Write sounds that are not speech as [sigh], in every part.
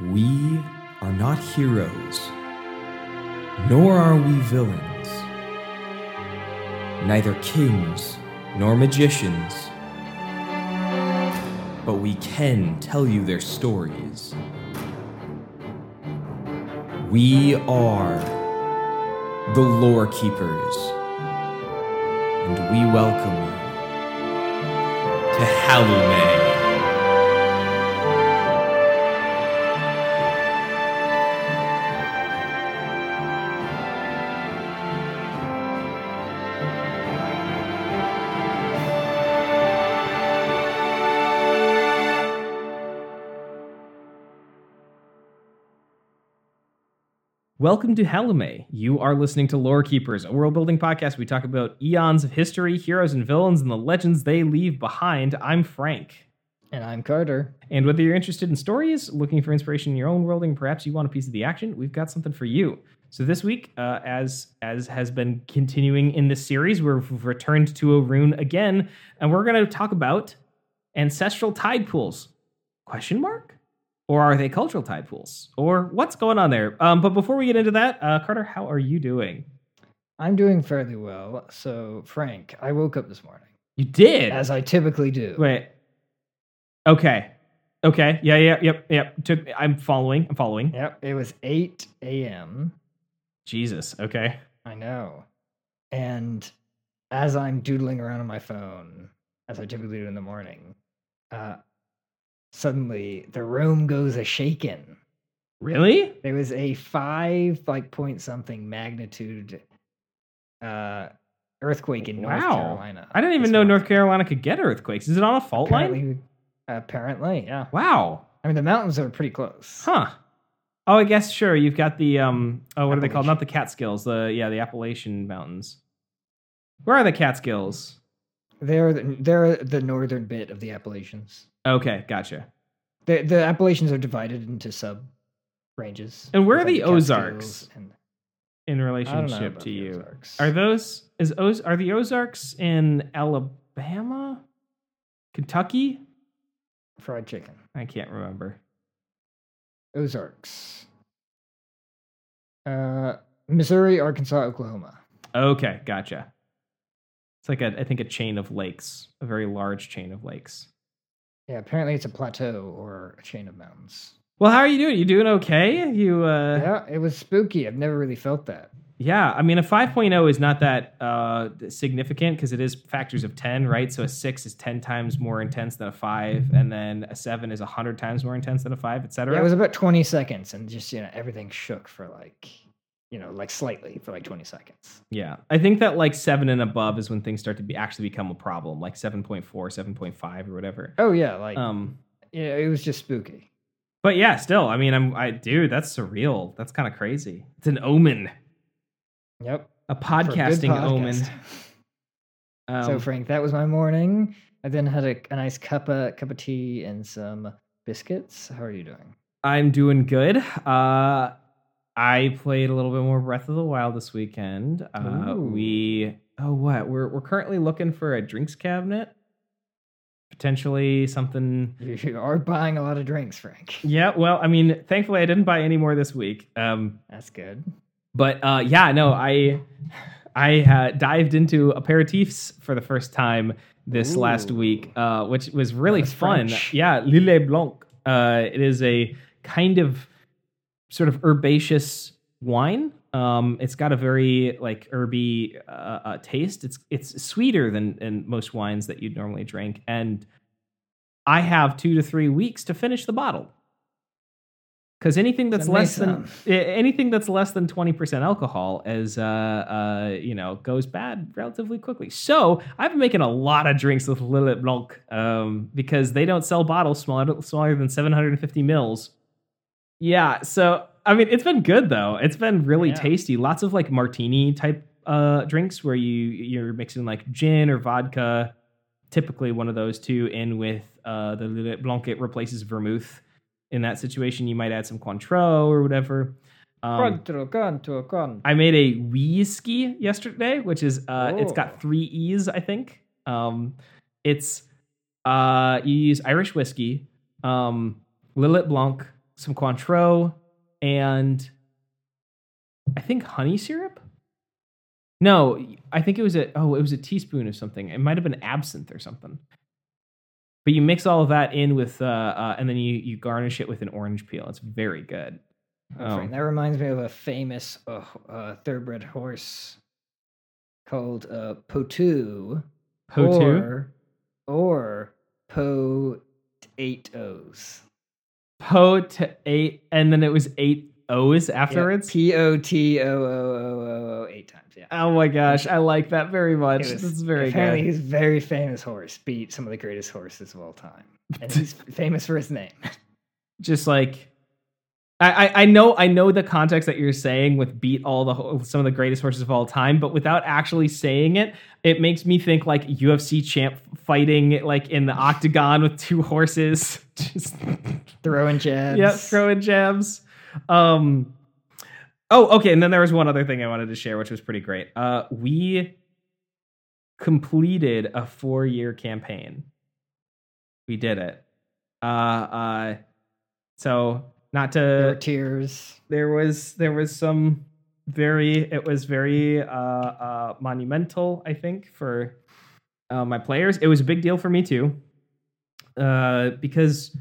We are not heroes, nor are we villains, neither kings nor magicians, but we can tell you their stories. We are the Lore Keepers, and we welcome you to Halume. Welcome to Halume. You are listening to Lore Keepers, a world building podcast. We talk about eons of history, heroes and villains, and the legends they leave behind. I'm Frank. And I'm Carter. And whether you're interested in stories, looking for inspiration in your own worlding, perhaps you want a piece of the action, we've got something for you. So this week, uh, as as has been continuing in this series, we've returned to Orun again, and we're going to talk about ancestral tide pools. Question mark? Or are they cultural tide pools? Or what's going on there? Um, but before we get into that, uh, Carter, how are you doing? I'm doing fairly well. So, Frank, I woke up this morning, You did. as I typically do. Wait. Okay. Okay. Yeah. Yeah. Yep. Yep. Took. I'm following. I'm following. Yep, it was 8 a.m. Jesus. Okay. I know. And as I'm doodling around on my phone, as I typically do in the morning, uh, suddenly the room goes a shaken. Really? There was a five, like point something magnitude uh, earthquake in North Carolina. I didn't even know. North Carolina could get earthquakes. Is it on a fault line? Apparently, apparently, yeah. Wow. I mean, the mountains are pretty close. Huh. Oh, I guess sure. You've got the um. Oh, what are they called? Not the Catskills. The yeah, the Appalachian Mountains. Where are the Catskills? They're the, they're the northern bit of the Appalachians. Okay, gotcha. The the Appalachians are divided into sub ranges. And where are the Ozarks? And In I don't know relationship to you, are those is Oz are the Ozarks in Alabama, Kentucky? fried chicken? I can't remember. Ozarks. Uh, Missouri, Arkansas, Oklahoma. Okay, gotcha. It's like a I think a chain of lakes, a very large chain of lakes. Yeah, apparently it's a plateau or a chain of mountains. Well, how are you doing? You doing okay? You uh yeah, it was spooky. I've never really felt that. Yeah, I mean, a 5.0 is not that uh, significant because it is factors of 10, right? So a 6 is 10 times more intense than a 5, and then a 7 is 100 times more intense than a 5, et cetera. Yeah, it was about 20 seconds, and just you know everything shook for like, you know, like slightly for like 20 seconds. yeah, I think that like 7 and above is when things start to be actually become a problem, like 7.4, 7.5, or whatever. Oh yeah, like Um, yeah, it was just spooky. but yeah, still, I mean, I'm, I, dude, that's surreal. That's kind of crazy. It's an omen, Yep. a for a good podcasting podcast. omen. [laughs] Um, so Frank, that was my morning. I then had a, a nice cup of cup of tea and some biscuits. How are you doing? I'm doing good. Uh, I played a little bit more Breath of the Wild this weekend. Uh, we oh what we're we're currently looking for a drinks cabinet, potentially something. You, are buying a lot of drinks, Frank. [laughs] Yeah, well, I mean, thankfully I didn't buy any more this week. Um, That's good. but uh, yeah, no, I I uh, dived into aperitifs for the first time this last week, uh, which was really was fun. French. Yeah, Lillet Blanc. Uh, it is a kind of sort of herbaceous wine. Um, it's got a very like herby uh, uh, taste. It's it's sweeter than, most wines that you'd normally drink, and I have two to three weeks to finish the bottle. Because anything that's That less than a- anything that's less than twenty percent alcohol is uh uh you know goes bad relatively quickly. So I've been making a lot of drinks with Lillet Blanc um because they don't sell bottles smaller smaller than seven hundred and fifty mils. Yeah, so I mean it's been good though. It's been really Yeah. tasty. Lots of like martini type uh drinks where you you're mixing like gin or vodka. Typically one of those two in with uh the Lillet Blanc it replaces vermouth. In that situation, you might add some Cointreau or whatever. Um. I made a whiskey yesterday, which is uh, it's got three E's, I think. Um, it's uh, you use Irish whiskey, um, Lillet Blanc, some Cointreau, and I think honey syrup. No, I think it was a oh, it was a teaspoon of something. It might have been absinthe or something. But you mix all of that in with, uh, uh, and then you you garnish it with an orange peel. It's very good. Oh. That reminds me of a famous uh, uh, thoroughbred horse called uh, Potu. Potu. Or, or Po Eight O's. Po to eight, and then it was eight O's afterwards. P O T O O O O O eight times. Yeah. oh my gosh, I like that very much. Was- This is very apparently good. he's very famous horse. Beat some of the greatest horses of all time, and he's [laughs] famous for his name. Just like I, I, know I know the context that you're saying with beat all the some of the greatest horses of all time, but without actually saying it, it makes me think like UFC champ fighting like in the octagon with two horses. [laughs] Just Throwing jabs. yeah, throwing jabs. Um, oh, okay. And then there was one other thing I wanted to share, which was pretty great. Uh, we completed a four year campaign. We did it. Uh, uh, so not There to tears. there was there was some very it was very uh, uh, monumental i think for uh, my players it was a big deal for me too uh, because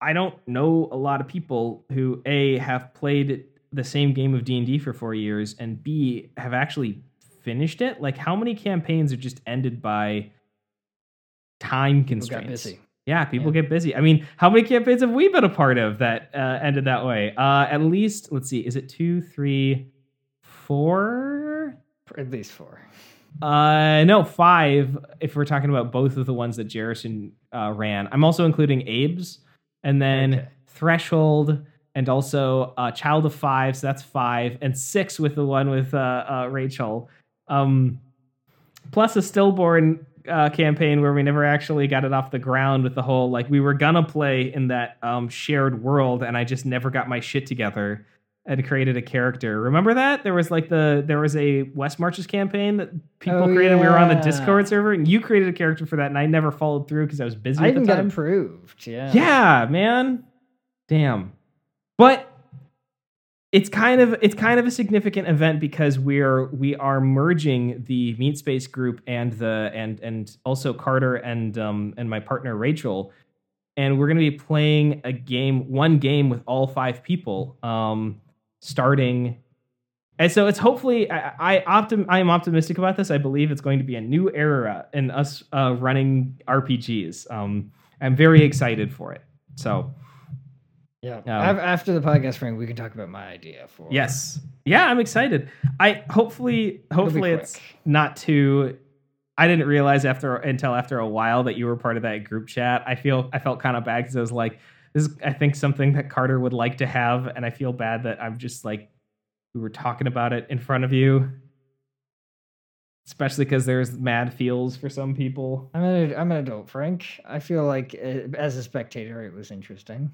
i don't know a lot of people who a have played the same game of d&d for four years and b have actually finished it like how many campaigns are just ended by time constraints. Yeah, people Yeah. get busy. I mean, how many campaigns have we been a part of that uh, ended that way? Uh, at least, let's see, is it two, three, four? At least four. Uh, no, five. If we're talking about both of the ones that Jerison uh, ran, I'm also including Abe's, and then Okay. Threshold, and also uh, Child of Five. So that's five, and six with the one with uh, uh, Rachel. Um, plus a stillborn uh, campaign where we never actually got it off the ground with the whole like we were gonna play in that um, shared world, and I just never got my shit together and created a character. Remember that there was like the there was a West Marches campaign that people Oh, created. We were on the. Discord server, and you created a character for that, and I never followed through because I was busy I even got approved. Yeah. Yeah, man. Damn. But it's kind of it's kind of a significant event because we're we are merging the Meat Space group and the and and also Carter and um and my partner Rachel and we're going to be playing a game one game with all five people um starting and so it's hopefully I, I optim I am optimistic about this. I believe it's going to be a new era in us uh, running RPGs. Um, I'm very excited for it. So Yeah. Um, After the podcast, Frank, we can talk about my idea for. yes, yeah, I'm excited. I hopefully hopefully it's not too. I didn't realize after until after a while that you were part of that group chat. I feel I felt kind of bad because I was like, this is I think something that Carter would like to have, and I feel bad that I'm just like we were talking about it in front of you. Especially because there's mad feels for some people. I'm an I'm an adult, Frank. I feel like uh, as a spectator, it was interesting.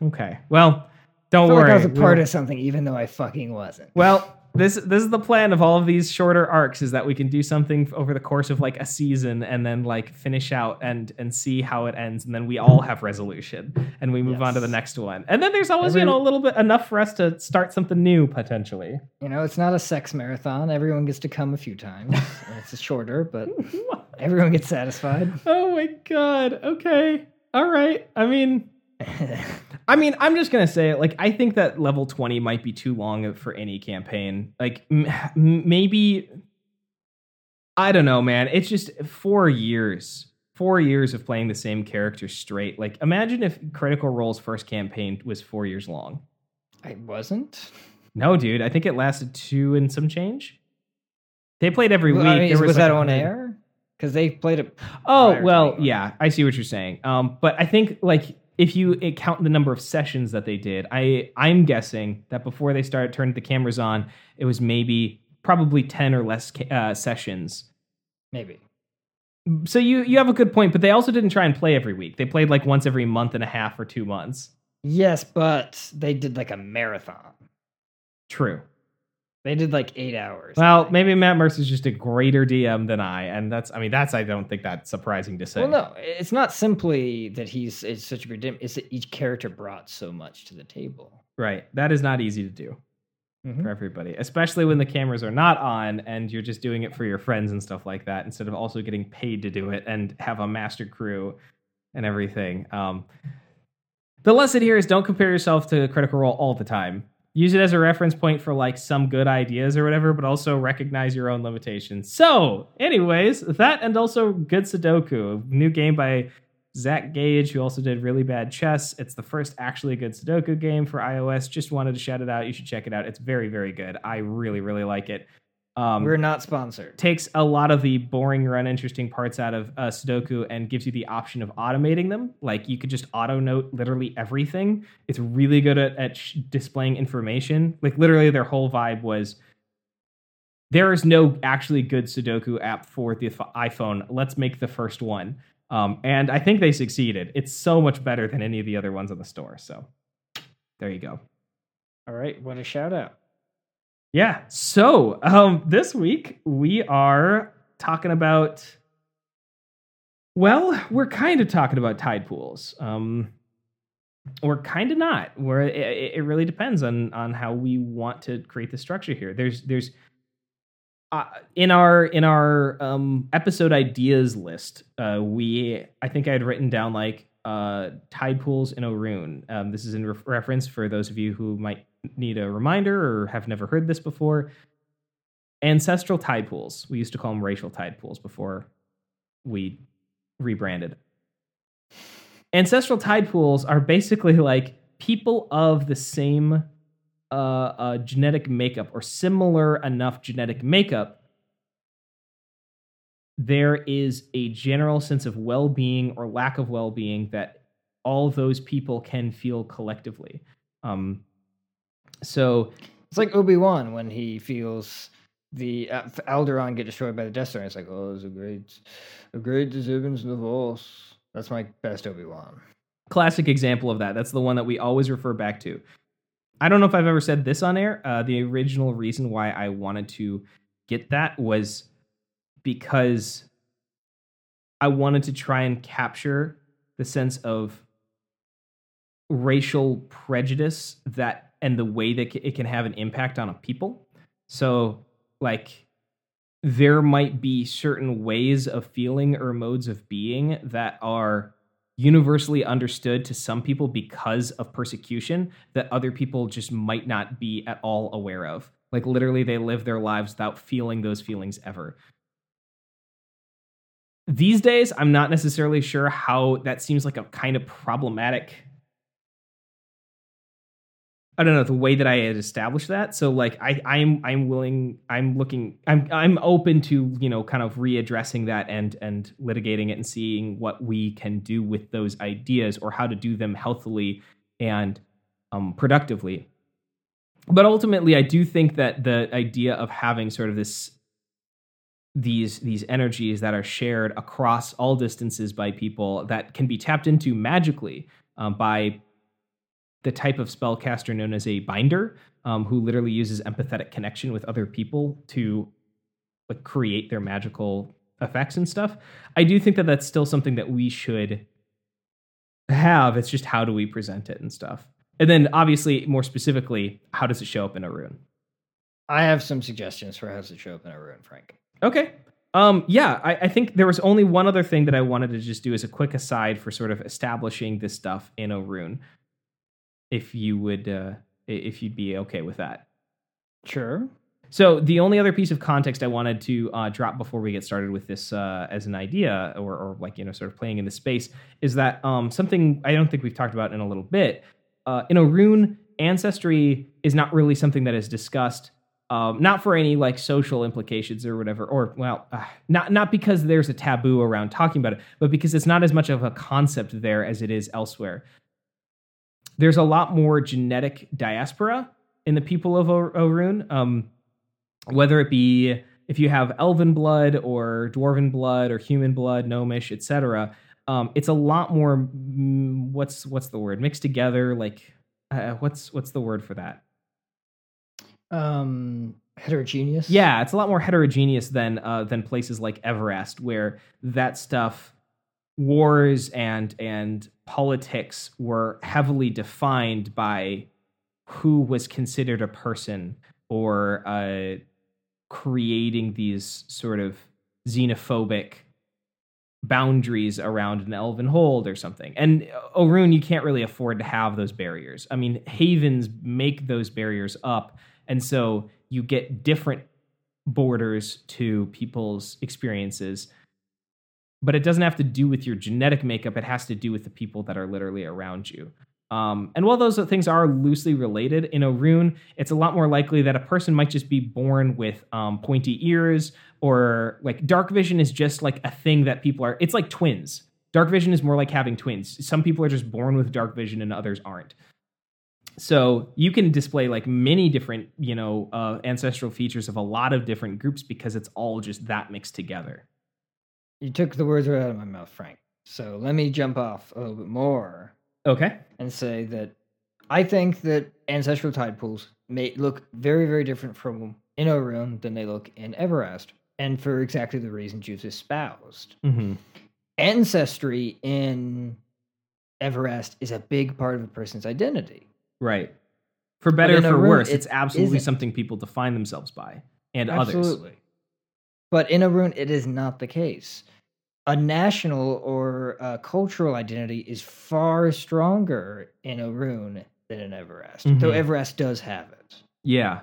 Okay. Well, don't I worry. like I was a part We'll- of something, even though I fucking wasn't. Well, this this is the plan of all of these shorter arcs is that we can do something over the course of like a season and then like finish out and and see how it ends and then we all have resolution and we move on to the next one. And then there's always, you know, a little bit enough for us to start something new potentially. you know, it's not a sex marathon. Everyone gets to come a few times. [laughs] it's shorter, but everyone gets satisfied. oh my god. Okay. All right. I mean, I mean, I'm just gonna say it. Like, I think that level 20 might be too long for any campaign. Like, m- maybe I don't know, man. It's just four years, four years of playing the same character straight. Like, imagine if Critical Role's first campaign was four years long. I wasn't. No, dude, I think it lasted two and some change. They played every week. I mean, There was, like that on air? Because they played it. Oh well, yeah, I see what you're saying. Um, but I think like if you uh, count the number of sessions that they did, I I'm guessing that before they started turning the cameras on, it was maybe probably ten or less ca- uh, sessions. Maybe. So you you have a good point, but they also didn't try and play every week. They played like once every month and a half or two months. Yes, but they did like a marathon. True. They did like eight hours. Well, maybe Matt Mercer's just a greater DM than I, and that's I mean that's I don't think that's surprising to say. Well, no, it's not simply that he's it's such a great DM. It's that each character brought so much to the table. Right. That is not easy to do Mhm. for everybody, especially when the cameras are not on and you're just doing it for your friends and stuff like that instead of also getting paid to do it and have a master crew and everything. Um, the lesson here is don't compare yourself to Critical Role all the time. Use it as a reference point for like some good ideas or whatever, but also recognize your own limitations. So, anyways, that and also Good Sudoku, new game by Zach Gage, who also did really bad chess. It's the first actually good Sudoku game for iOS. Just wanted to shout it out. You should check it out. It's very, very good. I really, really like it. Um, We're not sponsored. takes a lot of the boring or uninteresting parts out of uh, Sudoku and gives you the option of automating them. Like you could just auto note literally everything. It's really good at, at sh- displaying information. Like literally, their whole vibe was there is no actually good Sudoku app for the iPhone. Let's make the first one. Um, and I think they succeeded. It's so much better than any of the other ones on the store. So there you go. All right, what a shout out. Yeah. So um, this week we are talking about. Well, we're kind of talking about tide pools. Um, we're kind of not. Where it, it really depends on on how we want to create the structure here. There's there's uh, in our in our um, episode ideas list, uh, we I think I had written down like uh, tide pools in Orun. Um, this is in re- reference for those of you who might need a reminder or have never heard this before. Ancestral tide pools. We used to call them racial tide pools before we rebranded. Ancestral tide pools are basically like people of the same uh, uh, genetic makeup or similar enough genetic makeup. There is a general sense of well being or lack of well being that all those people can feel collectively. Um, so It's like Obi Wan when he feels the uh, Alderaan get destroyed by the Death Star. It's like, oh, it's a great, a great disturbance in the Force. That's my best Obi Wan. classic example of that. That's the one that we always refer back to. I don't know if I've ever said this on air. Uh, the original reason why I wanted to get that was because I wanted to try and capture the sense of racial prejudice that and the way that it can have an impact on a people. So, like, there might be certain ways of feeling or modes of being that are universally understood to some people because of persecution that other people just might not be at all aware of. Like literally they live their lives without feeling those feelings ever. These days, I'm not necessarily sure how that seems like a kind of problematic I don't know the way that I had established that. So like I I'm I'm willing I'm looking I'm I'm open to, you know, kind of readdressing that and and litigating it and seeing what we can do with those ideas or how to do them healthily and um productively. But ultimately I do think that the idea of having sort of this these these energies that are shared across all distances by people that can be tapped into magically um, by the type of spellcaster known as a binder, um, who literally uses empathetic connection with other people to like create their magical effects and stuff. I do think that that's still something that we should have. It's just how do we present it and stuff. And then obviously, more specifically, how does it show up in Orun? I have some suggestions for how to show up in Orun, Frank. Okay. Um, yeah, I, I think there was only one other thing that I wanted to just do as a quick aside for sort of establishing this stuff in Orun. If you would, uh, if you'd be okay with that. Sure. So the only other piece of context I wanted to uh, drop before we get started with this uh, as an idea, or, or like you know, sort of playing in the space, is that um, something I don't think we've talked about in a little bit. Uh, in Orun, ancestry is not really something that is discussed, um, not for any like social implications or whatever, or well, uh, not not because there's a taboo around talking about it, but because it's not as much of a concept there as it is elsewhere. There's a lot more genetic diaspora in the people of O- Orun. Um, whether it be if you have elven blood or dwarven blood or human blood, gnomish, etc. Um, it's a lot more. mm, What's what's the word? Mixed together. Like, uh, what's what's the word for that? Um, heterogeneous. Yeah, it's a lot more heterogeneous than uh, than places like Everest, where that stuff, wars and and politics were heavily defined by who was considered a person or uh, creating these sort of xenophobic boundaries around an elven hold or something. And Orun, you can't really afford to have those barriers. I mean, havens make those barriers up, and so you get different borders to people's experiences. But it doesn't have to do with your genetic makeup. It has to do with the people that are literally around you. Um, and while those things are loosely related, in Orun, it's a lot more likely that a person might just be born with um, pointy ears, or like dark vision is just like a thing that people are. It's like twins. Dark vision is more like having twins. Some people are just born with dark vision, and others aren't. So you can display like many different, you know, uh, ancestral features of a lot of different groups because it's all just that mixed together. You took the words right out of my mouth, Frank. So let me jump off a little bit more Okay. and say that I think that ancestral tide pools may look very, very different from in Orun than they look in Everest, and for exactly the reasons you've espoused. Mm-hmm. Ancestry in Everest is a big part of a person's identity. Right. For better or in for worse, it it's absolutely isn't. something people define themselves by and others. Absolutely. But in Orun, it is not the case. A national or uh cultural identity is far stronger in Orun than in Everest, though Mhm. Everest does have it. Yeah.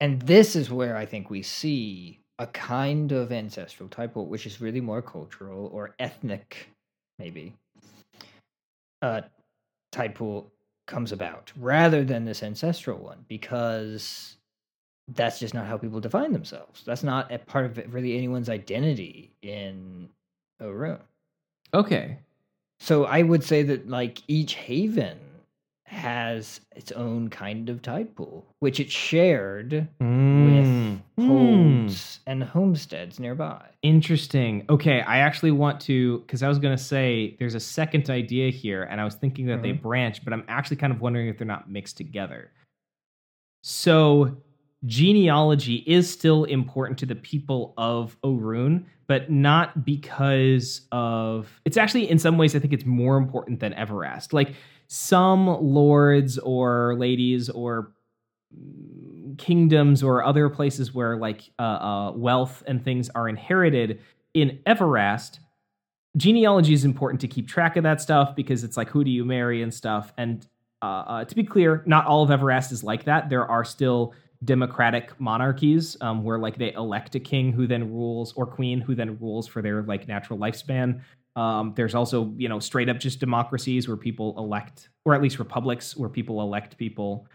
And this is where I think we see a kind of ancestral type, which is really more cultural or ethnic, maybe, uh, tide pool comes about rather than this ancestral one because that's just not how people define themselves. That's not a part of really anyone's identity in Orun. Okay. So I would say that like each haven has its own kind of tide pool, which it shared Mm. with holds and homesteads nearby. Interesting. Okay, I actually want to because I was going to say there's a second idea here, and I was thinking that they Mhm. branch, but I'm actually kind of wondering if they're not mixed together. So, genealogy is still important to the people of Orun, but not because of. It's actually, in some ways, I think it's more important than Everest. Like some lords or ladies or kingdoms or other places where like uh, uh, wealth and things are inherited in Everest, genealogy is important to keep track of that stuff because it's like who do you marry and stuff. And uh, uh, to be clear, not all of Everest is like that. There are still democratic monarchies um, where like they elect a king who then rules or queen who then rules for their like natural lifespan. Um, there's also you know straight up just democracies where people elect, or at least republics where people elect people.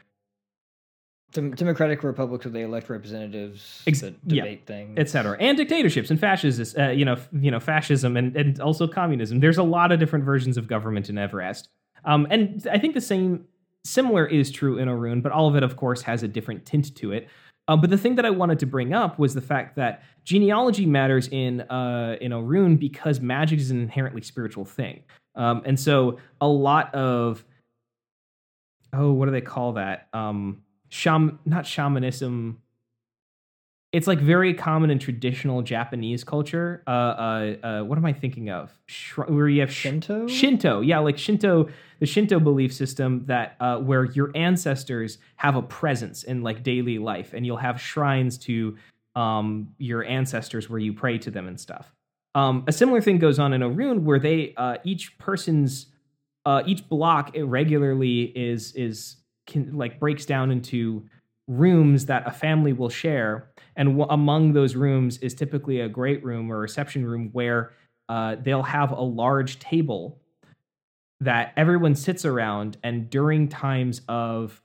Dem- Democratic republics where they elect representatives Ex- that yeah, debate things. etc. And dictatorships and fascists, uh, you know, you know, fascism and, and also communism. There's a lot of different versions of government in Everest, um, and I think the same similar is true in Orun, but all of it, of course, has a different tint to it. Uh, but the thing that I wanted to bring up was the fact that genealogy matters in uh, in Orun because magic is an inherently spiritual thing, um, and so a lot of oh, what do they call that? Um, sham, not shamanism it's like very common in traditional Japanese culture. Uh, uh, uh, what am I thinking of? Where you have sh- Shinto? Shinto, yeah, like Shinto, the Shinto belief system that uh, where your ancestors have a presence in like daily life, and you'll have shrines to um, your ancestors where you pray to them and stuff. Um, a similar thing goes on in Orun, where they uh, each person's uh, each block regularly is is can, like breaks down into rooms that a family will share. And w- among those rooms is typically a great room or reception room where uh, they'll have a large table that everyone sits around and during times of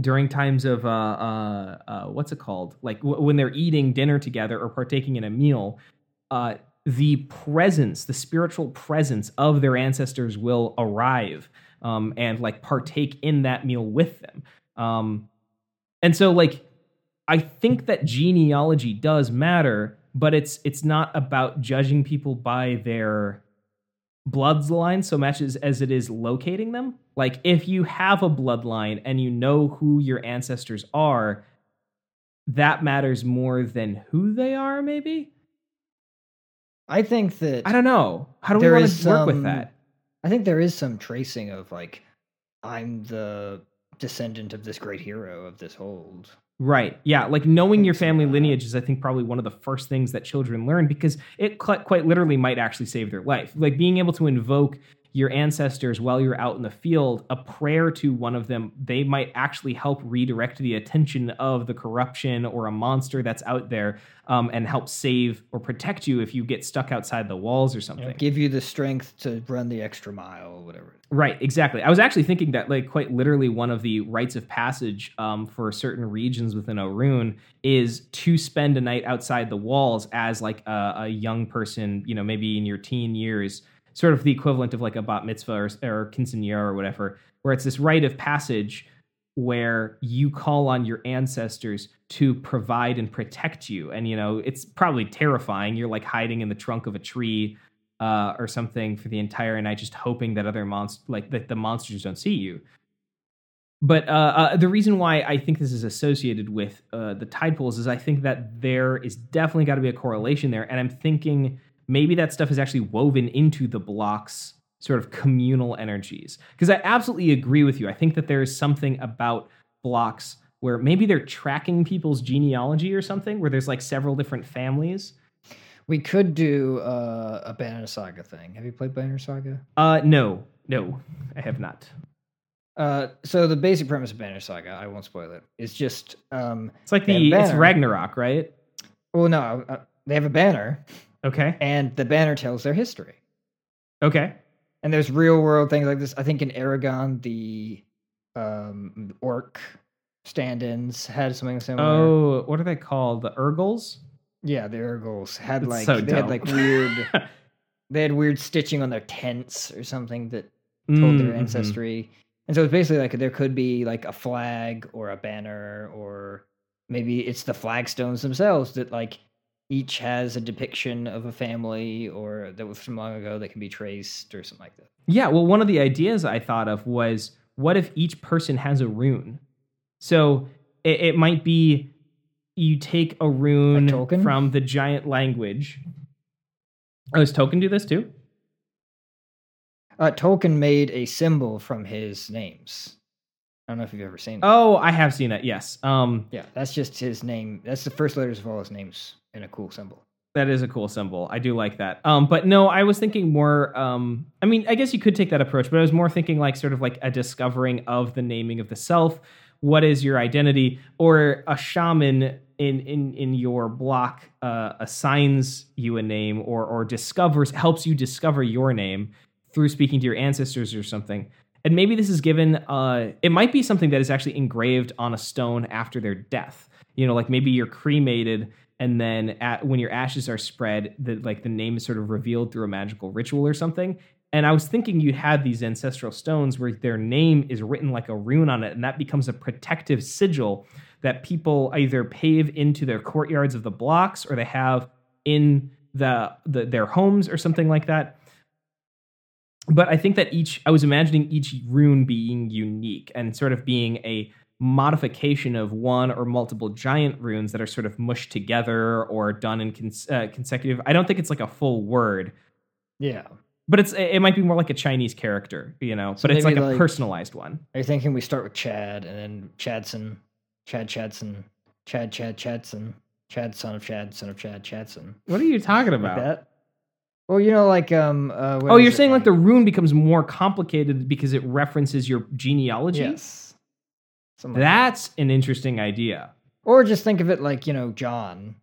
during times of uh, uh, uh, what's it called? Like w- when they're eating dinner together or partaking in a meal uh, the presence the spiritual presence of their ancestors will arrive um, and like partake in that meal with them um, and so like I think that genealogy does matter, but it's it's not about judging people by their bloodline so much as, as it is locating them. Like if you have a bloodline and you know who your ancestors are, that matters more than who they are. Maybe I think that I don't know. How do we want to work with that? I think there is some tracing of like I'm the descendant of this great hero of this hold. Right. Yeah. Like knowing your family lot. lineage is, I think, probably one of the first things that children learn because it quite literally might actually save their life. Like being able to invoke your ancestors while you're out in the field, a prayer to one of them, they might actually help redirect the attention of the corruption or a monster that's out there um, and help save or protect you if you get stuck outside the walls or something. know, give you the strength to run the extra mile or whatever. Right, exactly. I was actually thinking that, like, quite literally, one of the rites of passage um, for certain regions within Orun is to spend a night outside the walls as, like, a, a young person, you know, maybe in your teen years, sort of the equivalent of like a bat mitzvah or, or quinceanera or whatever, where it's this rite of passage where you call on your ancestors to provide and protect you. And, you know, it's probably terrifying. You're like hiding in the trunk of a tree uh, or something for the entire night, just hoping that other monsters, like that the monsters don't see you. But uh, uh, the reason why I think this is associated with uh, the tide pools is I think that there is definitely got to be a correlation there, and I'm thinking maybe that stuff is actually woven into the blocks sort of communal energies. Because I absolutely agree with you. I think that there is something about blocks where maybe they're tracking people's genealogy or something, where there's like several different families. We could do uh, a Banner Saga thing. Have you played Banner Saga? Uh, no, no, I have not. Uh, so the basic premise of Banner Saga, I won't spoil it. it, is just um, It's like the a it's. Ragnarok, right? well, no, uh, they have a banner, Okay, and the banner tells their history. okay, And there's real world things like this. I think in Eragon, the um, orc stand-ins had something similar. Oh, what are they called? The Urgals? yeah, the Urgals had like so they had like weird. [laughs] they had weird stitching on their tents or something that told their Mm, mhm. ancestry. And so it's basically like there could be like a flag or a banner or maybe it's the flagstones themselves that like each has a depiction of a family or that was from long ago that can be traced or something like that. Yeah, well, one of the ideas I thought of was what if each person has a rune? So it, it might be you take a rune Tolkien? from the giant language. Oh, does Tolkien do this too? Uh, Tolkien made a symbol from his names. I don't know if you've ever seen it. Oh, I have seen it. Yes. Um, Yeah, that's just his name. That's the first letters of all his names in a cool symbol. That is a cool symbol. I do like that. Um, but no, I was thinking more. Um, I mean, I guess you could take that approach, but I was more thinking like sort of like a discovering of the naming of the self. What is your identity? Or a shaman in in in your block uh, assigns you a name, or or discovers helps you discover your name through speaking to your ancestors or something. And maybe this is given. Uh, it might be something that is actually engraved on a stone after their death. You know, like maybe you're cremated and then at, when your ashes are spread the like the name is sort of revealed through a magical ritual or something and i was thinking you had these ancestral stones where their name is written like a rune on it and that becomes a protective sigil that people either pave into their courtyards of the blocks or they have in the, the their homes or something like that but i think that each i was imagining each rune being unique and sort of being a modification of one or multiple giant runes that are sort of mushed together or done in cons- uh, consecutive. I don't think it's like a full word, Yeah. but it's it might be more like a Chinese character, you know. So but it's like a like- personalized one. Are you thinking we start with Chad and then Chadson, Chad Chadson, Chad Chad Chadson, Chad son of Chad son of Chad Chadson? What are you talking Like about? that? Well, you know, like um. Uh, Oh, you're saying like the rune becomes more complicated because it references your genealogy? yes. Something like that. That's an interesting idea. Or just think of it like you know John,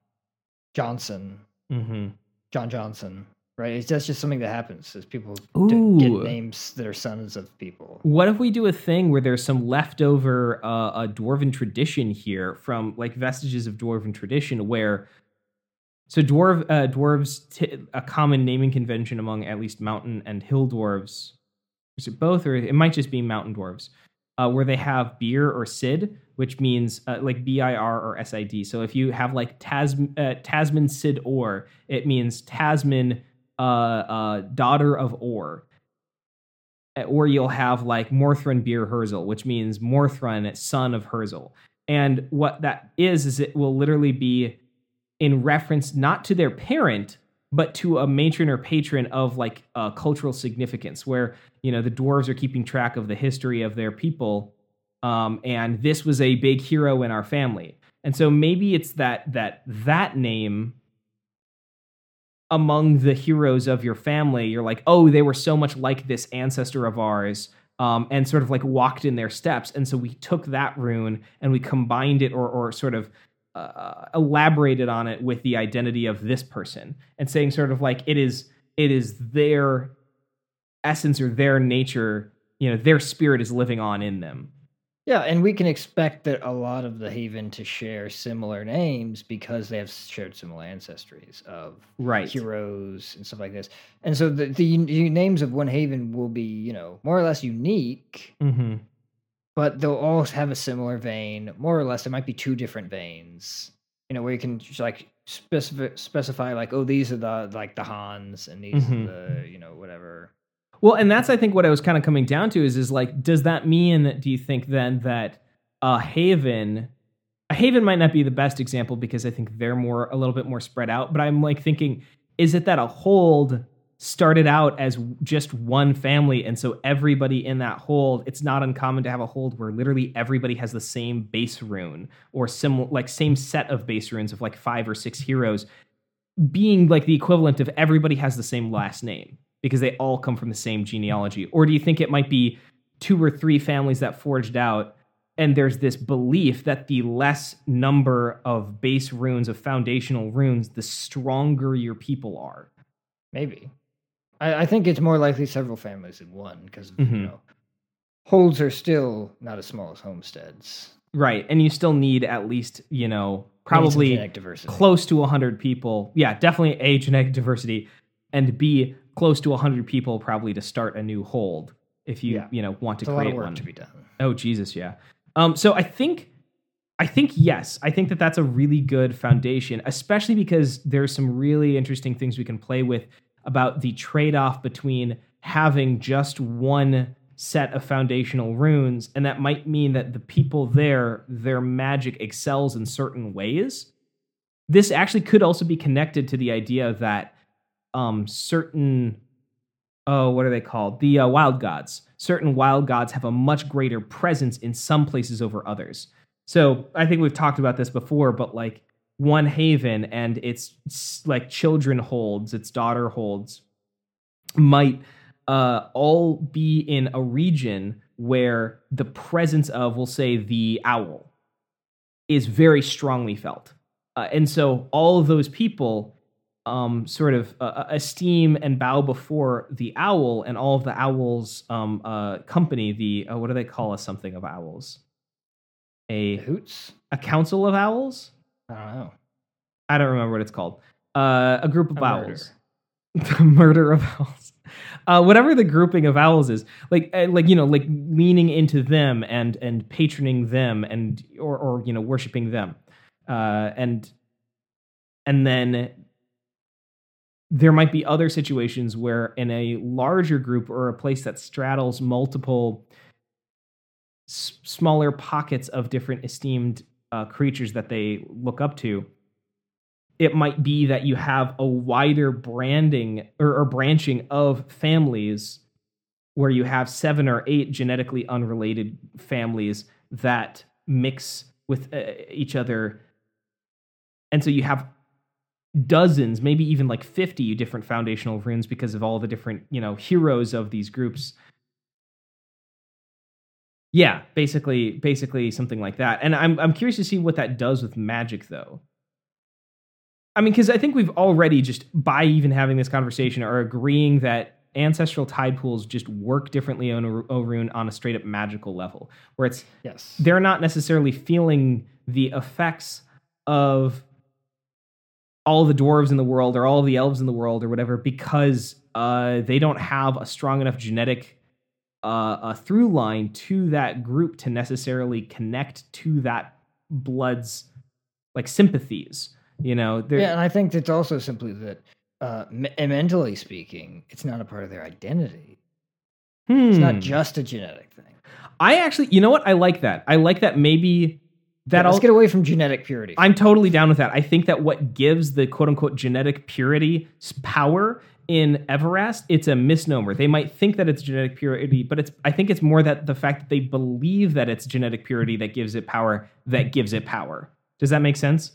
Johnson, hmm John Johnson. Right? It's that's just something that happens as people d- get names that are sons of people. What if we do a thing where there's some leftover uh, a dwarven tradition here from like vestiges of dwarven tradition where so dwarf uh, dwarves t- a common naming convention among at least mountain and hill dwarves is it both or it might just be mountain dwarves uh, where they have beer or sid which means uh, like bir or sid so if you have like Tas- uh, tasman sid or it means tasman uh, uh, daughter of or or you'll have like Morthrun beer Herzl, which means Morthrun, son of Herzl. And what that is is it will literally be in reference not to their parent, but to a matron or patron of like uh, cultural significance, where you know the dwarves are keeping track of the history of their people, um, and this was a big hero in our family. And so maybe it's that that that name among the heroes of your family, you're like, oh, they were so much like this ancestor of ours, um, and sort of like walked in their steps. And so we took that rune and we combined it or or sort of uh, elaborated on it with the identity of this person and saying sort of like it is it is their essence or their nature, you know, their spirit is living on in them. Yeah, and we can expect that a lot of the Haven to share similar names because they have shared similar ancestries of Right. heroes and stuff like this. And so the, the, the names of one Haven will be, you know, more or less unique, Mm-hmm. But they'll all have a similar vein. More or less, there might be two different veins. You know, where you can just, like specify specify like, oh, these are the like the Hans and these Mhm. are the you know whatever. Well, and that's I think what I was kind of coming down to is is like, does that mean? That do you think then that a Haven, a Haven might not be the best example because I think they're more a little bit more spread out. But I'm like thinking, is it that a hold started out as just one family, and so everybody in that hold, it's not uncommon to have a hold where literally everybody has the same base rune or sim like same set of base runes of like five or six heroes, being like the equivalent of everybody has the same last name because they all come from the same genealogy? Or do you think it might be two or three families that forged out and there's this belief that the less number of base runes of foundational runes, the stronger your people are? Maybe. I, I think it's more likely several families in one because Mhm. you know holds are still not as small as homesteads. Right. And you still need at least, you know, We need some probably close to 100 people. Yeah, definitely A, genetic diversity, and B, close to 100 people probably to start a new hold if you, Yeah. you know, want to It's create one. to be done. Oh Jesus, yeah. Um, so I think, I think yes, I think that that's a really good foundation, especially because there's some really interesting things we can play with about the trade-off between having just one set of foundational runes, and that might mean that the people there, their magic excels in certain ways. This actually could also be connected to the idea that um, certain oh, what are they called? The uh, wild gods. Certain wild gods have a much greater presence in some places over others. So I think we've talked about this before, but like one haven and its like children holds, its daughter holds, might uh, all be in a region where the presence of, we'll say, the owl is very strongly felt. Uh, and so all of those people um, sort of uh, esteem and bow before the owl and all of the owl's um, uh, company. The uh, what do they call a something of owls? A hoots? a council of owls? I don't know. I don't remember what it's called. Uh, a group of A murder. owls. [laughs] the murder of owls. Uh, whatever the grouping of owls is, like uh, like you know, like leaning into them and and patroning them and or or you know worshiping them, uh, and and then there might be other situations where in a larger group or a place that straddles multiple s- smaller pockets of different esteemed uh, creatures that they look up to it might be that you have a wider branding or, or branching of families where you have seven or eight genetically unrelated families that mix with uh, each other. And so you have dozens maybe even like 50 different foundational runes because of all the different you know heroes of these groups yeah basically basically something like that and i'm i'm curious to see what that does with magic though I mean, because I think we've already just by even having this conversation are agreeing that ancestral tide pools just work differently on Orun on a straight up magical level, where it's Yes. they're not necessarily feeling the effects of all the dwarves in the world or all the elves in the world or whatever because uh, they don't have a strong enough genetic uh, a through line to that group to necessarily connect to that blood's like sympathies. You know, they're- Yeah, and I think it's also simply that, uh, me- mentally speaking, it's not a part of their identity. It's Hmm. not just a genetic thing. I actually, you know what? I like that. I like that maybe that let's get away from genetic purity. I'm totally down with that. I think that what gives the quote unquote genetic purity power in Everest, it's a misnomer. They might think that it's genetic purity, but it's I think it's more that the fact that they believe that it's genetic purity that gives it power that gives it power. Does that make sense?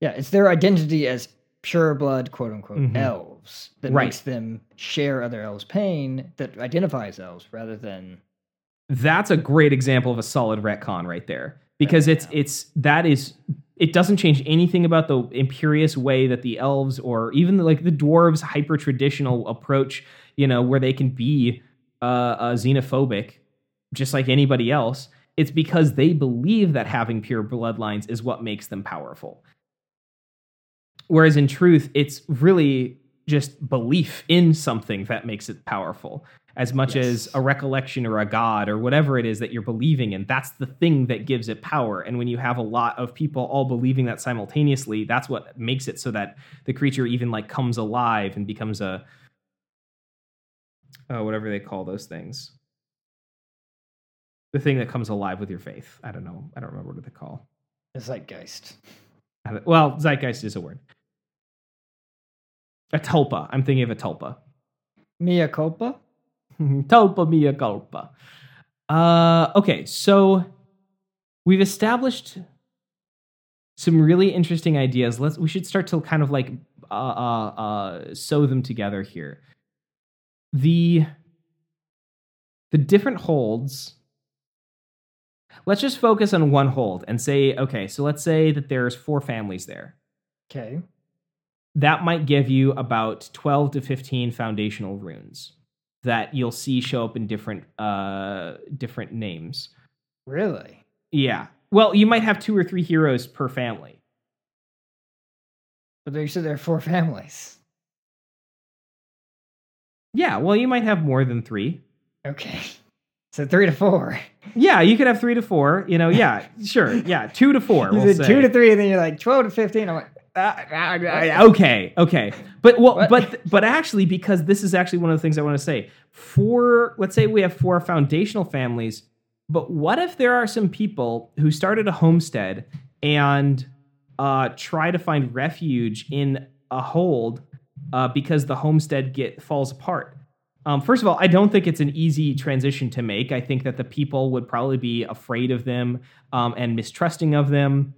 yeah, it's their identity as pure blood, quote unquote, Mhm. elves that Right. makes them share other elves' pain that identifies elves rather than That's a great example of a solid retcon right there. Because it's it's that is it doesn't change anything about the imperious way that the elves or even like the dwarves hyper traditional approach, you know, where they can be uh, uh xenophobic just like anybody else. It's because they believe that having pure bloodlines is what makes them powerful. Whereas in truth, it's really just belief in something that makes it powerful, as much as a recollection or a god or whatever it is that you're believing in. That's the thing that gives it power. And when you have a lot of people all believing that simultaneously, that's what makes it so that the creature even like comes alive and becomes a uh, whatever they call those things. The thing that comes alive with your faith. I don't know. I don't remember what they call. the zeitgeist. Well, zeitgeist is a word. A tulpa. I'm thinking of a tulpa. Mea culpa? [laughs] tulpa mea culpa. Uh, okay, so we've established some really interesting ideas. Let's. We should start to kind of like uh, uh, uh, sew them together here. The the different holds. Let's just focus on one hold and say, okay, so let's say that there's four families there. Okay. that might give you about 12 to 15 foundational runes that you'll see show up in different uh different names. Really? Yeah. Well, you might have two or three heroes per family. But you said there are four [laughs] families. Yeah, well, you might have more than 3. Okay. So three to four. Yeah, you could have 3 to 4, you know, yeah, [laughs] sure. Yeah, 2 to 4. You we'll said say. two to three, and then you're like twelve to fifteen. I'm like, Uh, okay, okay, but well, What? but but actually, because this is actually one of the things I want to say. For let's say we have four foundational families, but what if there are some people who started a homestead and uh, try to find refuge in a hold uh, because the homestead get falls apart? Um, first of all, I don't think it's an easy transition to make. I think that the people would probably be afraid of them um, and mistrusting of them.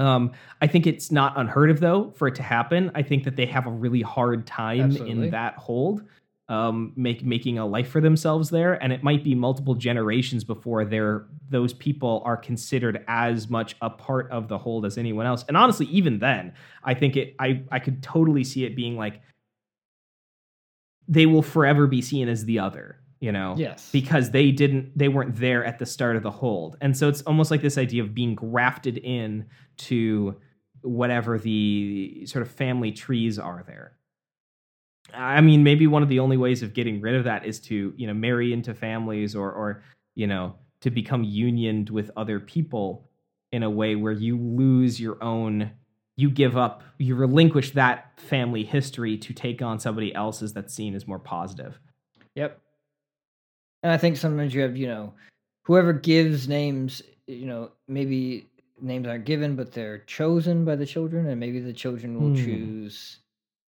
Um, I think it's not unheard of though for it to happen. I think that they have a really hard time Absolutely. in that hold, um, make making a life for themselves there, and it might be multiple generations before they're those people are considered as much a part of the hold as anyone else. And honestly, even then, I think it. I I could totally see it being like they will forever be seen as the other. You know, yes. because they didn't they weren't there at the start of the hold and so it's almost like this idea of being grafted in to whatever the sort of family trees are there i mean maybe one of the only ways of getting rid of that is to you know marry into families or or you know to become unioned with other people in a way where you lose your own you give up you relinquish that family history to take on somebody else's that's seen as more positive Yep. And I think sometimes you have, you know, whoever gives names, you know, maybe names aren't given, but they're chosen by the children, and maybe the children will Hmm. choose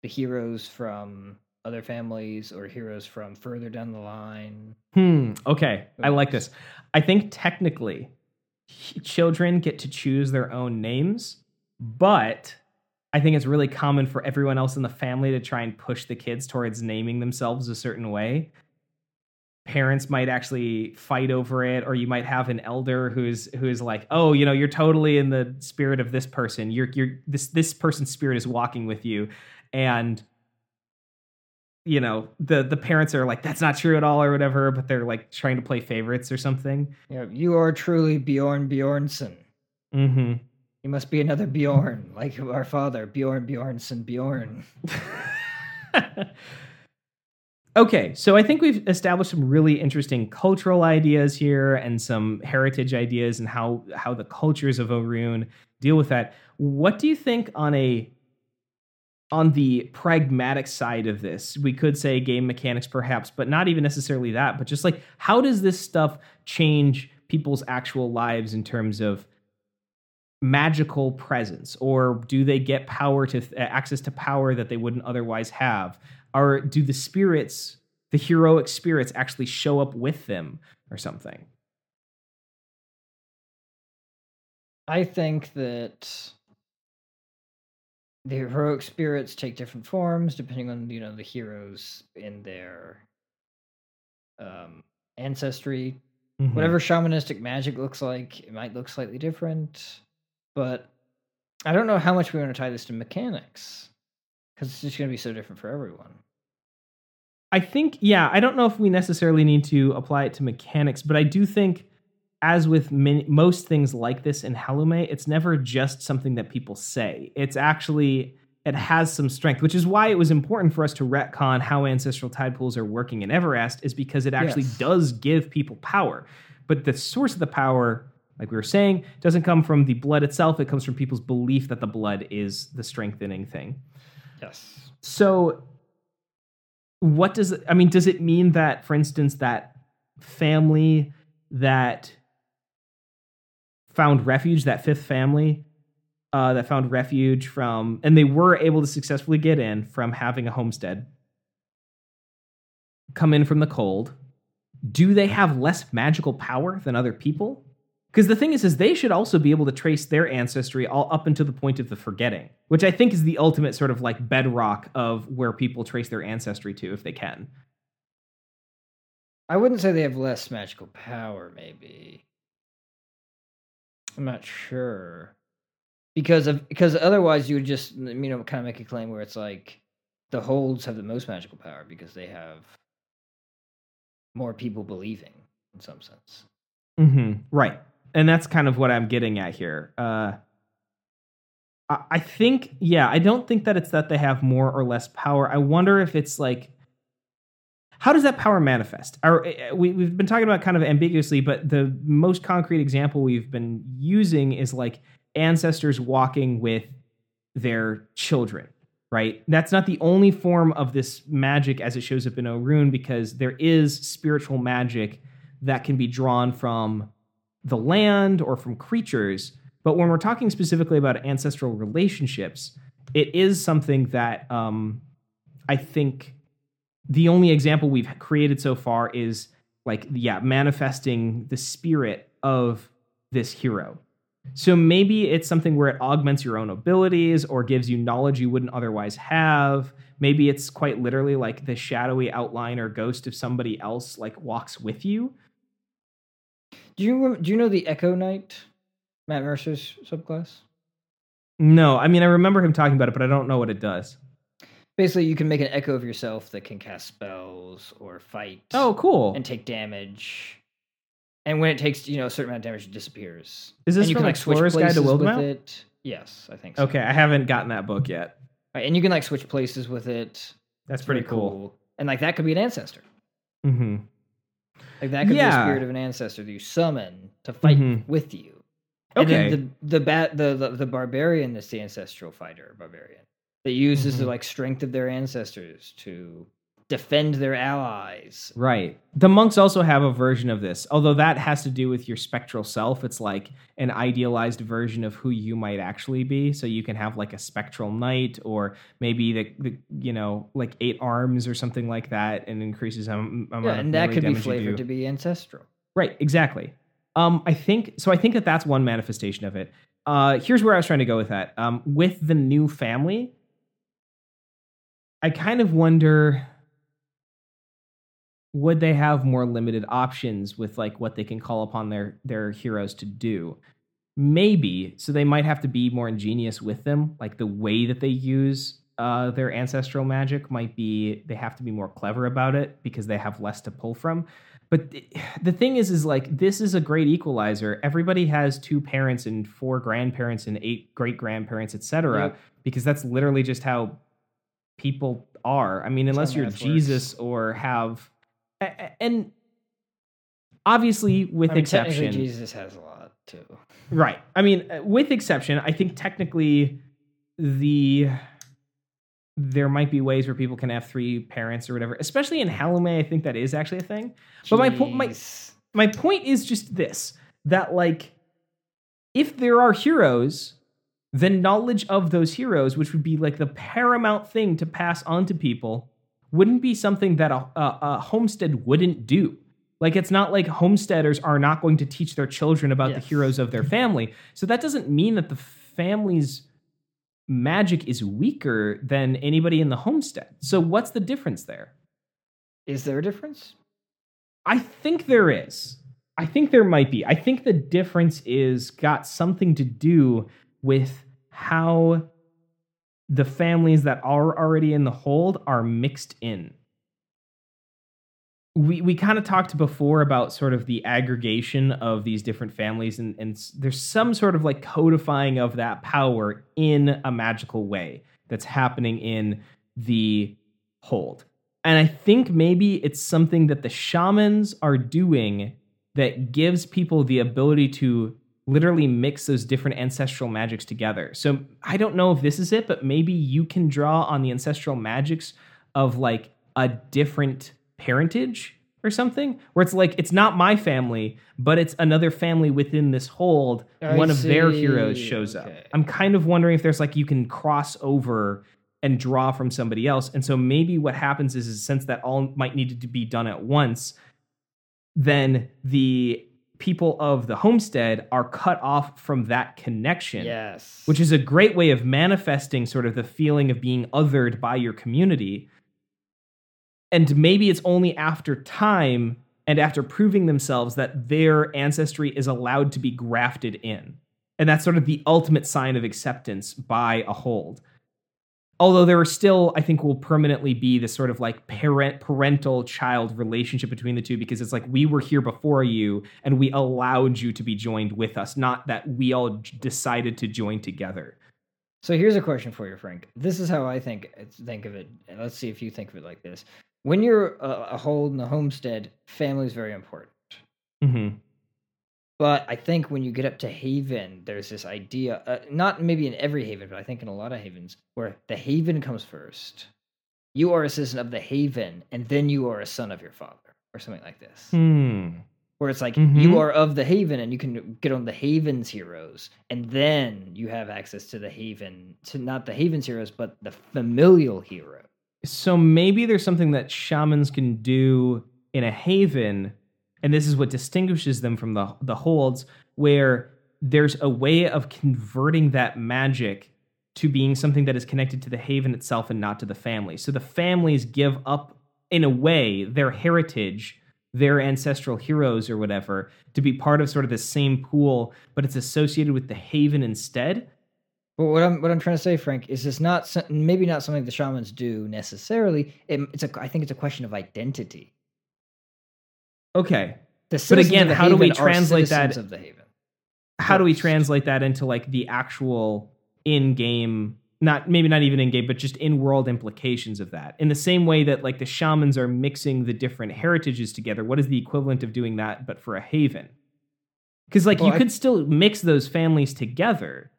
the heroes from other families or heroes from further down the line. Hmm. Okay. I like this. I think technically, children get to choose their own names, but I think it's really common for everyone else in the family to try and push the kids towards naming themselves a certain way. Parents might actually fight over it, or you might have an elder who's who's like, "Oh, you know, you're totally in the spirit of this person. You're you're this this person's spirit is walking with you," and you know the the parents are like that's not true at all or whatever but they're like trying to play favorites or something You know, you are truly Bjorn bjornson mm-hmm You must be another Bjorn, like our father, Bjorn bjornson Bjorn. [laughs] okay so i think we've established some really interesting cultural ideas here and some heritage ideas and how how the cultures of Orun deal with that. What do you think on a on the pragmatic side of this? We could say game mechanics perhaps but not even necessarily that but just like how does this stuff change people's actual lives in terms of magical presence? Or do they get power to access to power that they wouldn't otherwise have or do the spirits the heroic spirits actually show up with them or something I think that the heroic spirits take different forms depending on you know the heroes in their um, ancestry. Mhm. Whatever shamanistic magic looks like, it might look slightly different. But I don't know how much we want to tie this to mechanics because it's just going to be so different for everyone. I think, yeah, I don't know if we necessarily need to apply it to mechanics, but I do think, as with many, most things like this in Halume, it's never just something that people say. It's actually, it has some strength, which is why it was important for us to retcon how ancestral tide pools are working in Everest, is because it actually Yes. does give people power. But the source of the power, like we were saying, doesn't come from the blood itself, it comes from people's belief that the blood is the strengthening thing. Yes. So, what does I mean? Does it mean that, for instance, that family that found refuge, that fifth family uh, that found refuge from, and they were able to successfully get in from having a homestead, come in from the cold, do they have less magical power than other people? Because the thing is, is they should also be able to trace their ancestry all up until the point of the forgetting, which I think is the ultimate sort of like bedrock of where people trace their ancestry to if they can. I wouldn't say they have less magical power, maybe. I'm not sure. Because of because otherwise you would just you know kind of make a claim where it's like the holds have the most magical power because they have more people believing in some sense. Mm-hmm. Right. And that's kind of what I'm getting at here. Uh, I, think, yeah, I don't think that it's that they have more or less power. I wonder if it's like, how does that power manifest? Or, uh, we, we've been talking about kind of ambiguously, but the most concrete example we've been using is like ancestors walking with their children, right? That's not the only form of this magic as it shows up in Orun, because there is spiritual magic that can be drawn from the land or from creatures. But when we're talking specifically about ancestral relationships, it is something that um, I think the only example we've created so far is like, yeah, manifesting the spirit of this hero. So maybe it's something where it augments your own abilities or gives you knowledge you wouldn't otherwise have. Maybe it's quite literally like the shadowy outline or ghost of somebody else like walks with you. Do you do you know the Echo Knight, Matt Mercer's subclass? No, I mean I remember him talking about it, but I don't know what it does. Basically, you can make an echo of yourself that can cast spells or fight. Oh, cool. and take damage. And when it takes you know a certain amount of damage, it disappears. Is this and you from can like Explorer's Guide to Wildemount? it. Yes, I think so. Okay, I haven't gotten that book yet. Right, and you can like switch places with it. That's It's pretty really cool. And like that could be an ancestor. Mm-hmm. Like that could be Yeah. a spirit of an ancestor that you summon to fight Mhm. with you. Okay. And then the the bat the, the the barbarian is the ancestral fighter barbarian that uses the Mhm. like strength of their ancestors to defend their allies. Right. The monks also have a version of this, although that has to do with your spectral self. It's like an idealized version of who you might actually be. So you can have like a spectral knight, or maybe the, the you know like eight arms or something like that, and increases um, amount Yeah, and that could be flavored to be ancestral. Right, exactly. Um, I think so. I think that that's one manifestation of it. Uh, here's where I was trying to go with that. Um, with the new family, I kind of wonder would they have more limited options with like what they can call upon their their heroes to do? Maybe. So they might have to be more ingenious with them, like the way that they use uh, their ancestral magic might be they have to be more clever about it because they have less to pull from but th- [sighs] the thing is is like this is a great equalizer everybody has two parents and four grandparents and eight great grandparents etc Yep. because that's literally just how people are i mean unless you're math works. jesus or have and obviously with I mean, exception Jesus has a lot too. Right. I mean, uh, with exception, I think technically the there might be ways where people can have three parents or whatever. Especially in Halume, I think that is actually a thing. But my po- my- My point is just this: that like if there are heroes, then knowledge of those heroes, which would be like the paramount thing to pass on to people, wouldn't be something that a, a, a homestead wouldn't do. Like it's not like homesteaders are not going to teach their children about Yes. the heroes of their mm-hmm. family. So that doesn't mean that the family's magic is weaker than anybody in the homestead. So what's the difference there? Is there a difference? I think there is. I think there might be. I think the difference is got something to do with how the families that are already in the hold are mixed in. We we kind of talked before about sort of the aggregation of these different families and and there's some sort of like codifying of that power in a magical way that's happening in the hold. And I think maybe it's something that the shamans are doing that gives people the ability to literally mix those different ancestral magics together. So I don't know if this is it, but maybe you can draw on the ancestral magics of like a different parentage or something where it's like it's not my family but it's another family within this hold. I one of their heroes shows up. I'm kind of wondering if there's like you can cross over and draw from somebody else. And so maybe what happens is, is since that all might need to be done at once then the people of the homestead are cut off from that connection Yes. which is a great way of manifesting sort of the feeling of being othered by your community. And maybe it's only after time and after proving themselves that their ancestry is allowed to be grafted in. And that's sort of the ultimate sign of acceptance by a hold. Although there are still, I think, will permanently be this sort of like parent parental child relationship between the two because it's like we were here before you and we allowed you to be joined with us, not that we all decided to join together. So here's a question for you, Frank. This is how I think think of it. Let's see if you think of it like this. When you're a, a hold in a homestead, family is very important. Mm-hmm. But I think when you get up to Haven, there's this idea, uh, not maybe in every Haven, but I think in a lot of Havens, where the Haven comes first. You are a citizen of the Haven, and then you are a son of your father, or something like this. Hmm. Where it's like Mhm. you are of the Haven, and you can get on the Haven's heroes, and then you have access to the Haven, to not the Haven's heroes, but the familial hero. So maybe there's something that shamans can do in a haven, and this is what distinguishes them from the the holds, where there's a way of converting that magic to being something that is connected to the haven itself and not to the family. So the families give up, in a way, their heritage, their ancestral heroes or whatever, to be part of sort of the same pool, but it's associated with the haven instead. But what I'm what I'm trying to say, Frank, is it's not maybe not something the shamans do necessarily. It, it's a I think it's a question of identity. Okay. Citizens again, how do we translate that- of the Haven? how do we translate that into like the actual in-game not maybe not even in-game but just in-world implications of that in the same way that like the shamans are mixing the different heritages together what is the equivalent of doing that but for a haven because like Well, you I- could still mix those families together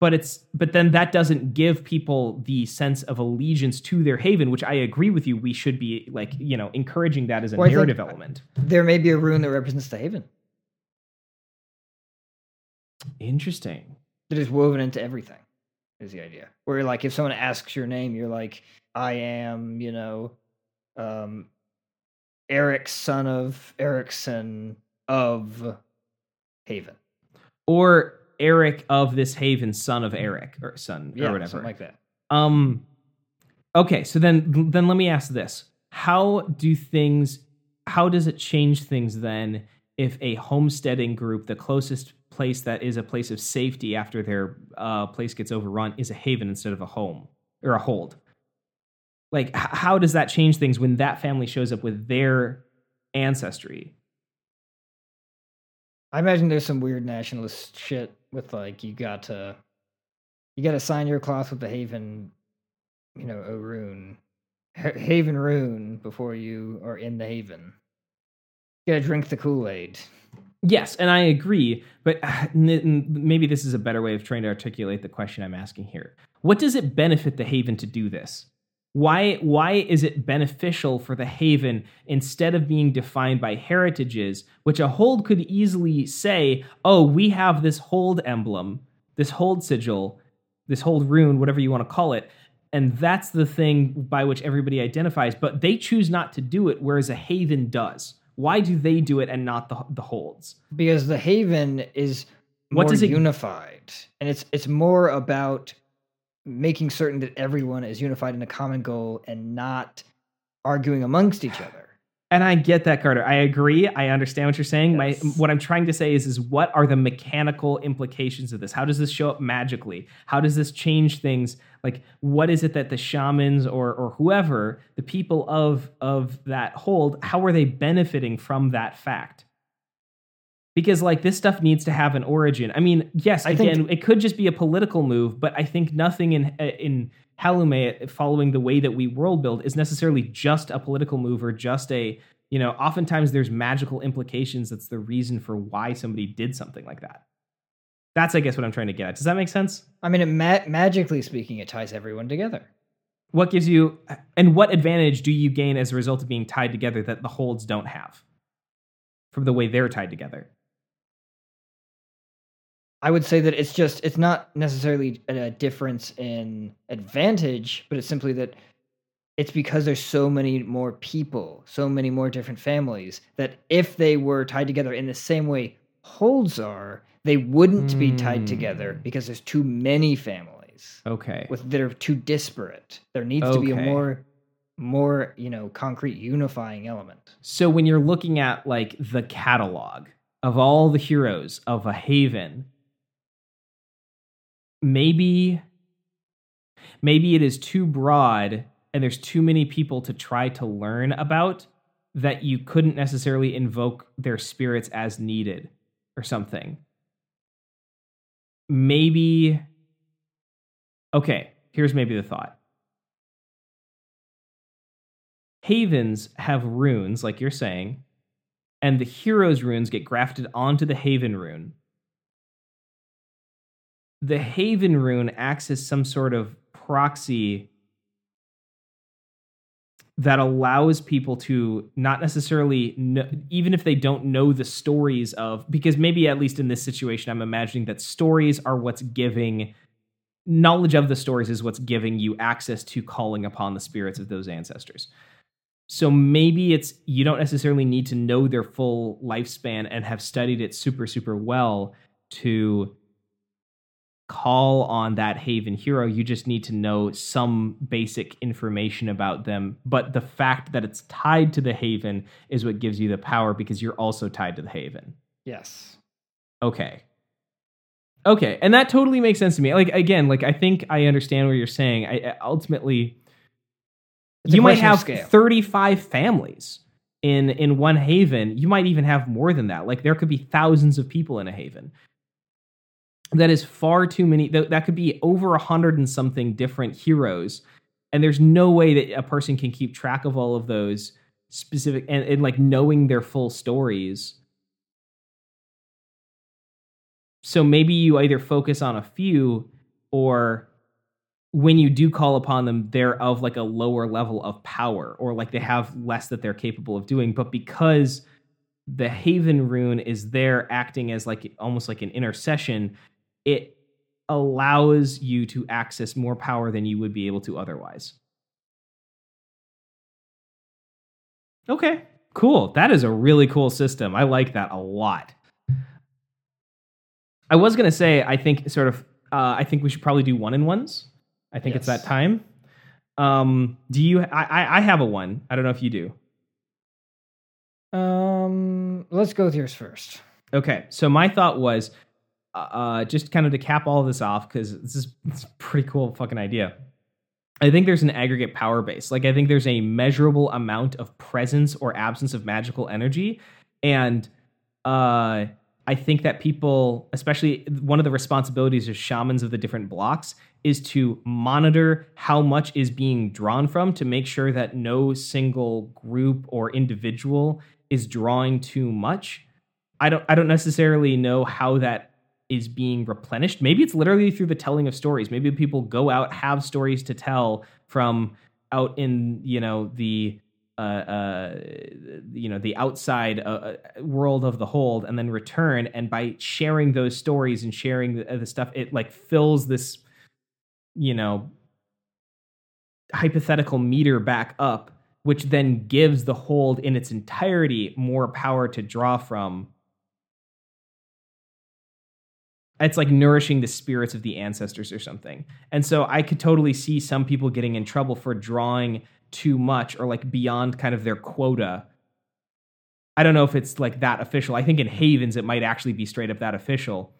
but it's but then that doesn't give people the sense of allegiance to their haven which i agree with you we should be like you know encouraging that as a think- narrative element There may be a rune that represents the Haven interesting that is woven into everything. Is the idea where like if someone asks your name, you're like, I am, you know, um, Eric, son of Erickson of Haven. or Eric of this haven, son of Eric, or son, Yeah, or whatever. something like that. um, okay, so then then let me ask this: How do things? How does it change things then if a homesteading group, the closest place that is a place of safety after their uh, place gets overrun, is a haven instead of a home or a hold? Like, h- how does that change things when that family shows up with their ancestry? I imagine there's some weird nationalist shit with like you got to you got to sign your cloth with the Haven, you know, a rune, Haven rune before you are in the Haven. You got to drink the Kool Aid. Yes, and I agree, but uh, maybe this is a better way of trying to articulate the question I'm asking here. What does it benefit the Haven to do this? Why why is it beneficial for the Haven instead of being defined by heritages, which a hold could easily say, "Oh, we have this hold emblem, this hold sigil, this hold rune, whatever you want to call it." And that's the thing by which everybody identifies, but they choose not to do it, whereas a Haven does. Why do they do it and not the, the holds? Because the Haven is more What does it- unified, and it's it's more about making certain that everyone is unified in a common goal and not arguing amongst each [sighs] other. And I get that, Carter. I agree. I understand what you're saying. My what I'm trying to say is is what are the mechanical implications of this? How does this show up magically? How does this change things? Like what is it that the shamans or or whoever, the people of of that hold, how are they benefiting from that fact? Because like this stuff needs to have an origin. I mean, yes, I think- again, it could just be a political move, but I think nothing in uh, in Halume following the way that we world build is necessarily just a political move or just a you know oftentimes there's magical implications that's the reason for why somebody did something like that that's i guess what i'm trying to get at does that make sense I mean, it ma- magically speaking, it ties everyone together. what gives you and what advantage do you gain as a result of being tied together that the holds don't have from the way they're tied together I would say that it's just it's not necessarily a difference in advantage, but it's simply that it's because there's so many more people, so many more different families that if they were tied together in the same way holds are, they wouldn't be tied together Hmm. because there's too many families okay with that are too disparate. There needs to be a more more, you know, concrete unifying element. so when you're looking at like the catalog of all the heroes of a haven maybe maybe it is too broad and there's too many people to try to learn about that you couldn't necessarily invoke their spirits as needed or something. Maybe okay here's maybe the thought. Havens have runes like you're saying and the hero's runes get grafted onto the haven rune the haven rune acts as some sort of proxy that allows people to not necessarily know, even if they don't know the stories of because maybe at least in this situation i'm imagining that stories are what's giving knowledge of the stories is what's giving you access to calling upon the spirits of those ancestors. So maybe it's you don't necessarily need to know their full lifespan and have studied it super super well to call on that haven hero you just need to know some basic information about them. But the fact that it's tied to the haven is what gives you the power because you're also tied to the haven. Yes. okay. Okay and that totally makes sense to me. Like again like i think i understand what you're saying. I I- ultimately It's you might have scale. 35 families in in one haven. You might even have more than that. Like there could be thousands of people in a haven that is far too many that, that could be over a hundred and something different heroes. And there's no way that a person can keep track of all of those specific and, and like knowing their full stories. So maybe you either focus on a few or when you do call upon them they're of like a lower level of power or like they have less that they're capable of doing. But because the haven rune is there acting as like almost like an intercession it allows you to access more power than you would be able to otherwise. Okay cool. That is a really cool system. I like that a lot. I was going to say i think sort of uh, i think we should probably do one in ones i think it's that time. Um do you I, I i have a one. I don't know if you do. Um, let's go with yours first. Okay, so my thought was uh, uh, just kind of to cap all this off because this is it's a pretty cool fucking idea. I think there's an aggregate power base. Like I think there's a measurable amount of presence or absence of magical energy, and uh, I think that people, especially one of the responsibilities of shamans of the different blocks, is to monitor how much is being drawn from to make sure that no single group or individual is drawing too much. I don't I don't necessarily know how that is being replenished. Maybe it's literally through the telling of stories. Maybe people go out have stories to tell from out in you know the uh, uh, you know the outside uh, uh, world of the hold and then return and by sharing those stories and sharing the, uh, the stuff it like fills this you know hypothetical meter back up which then gives the hold in its entirety more power to draw from it's like nourishing the spirits of the ancestors or something. And so I could totally see some people getting in trouble for drawing too much or like beyond kind of their quota. I don't know if it's like that official. I think in Havens it might actually be straight up that official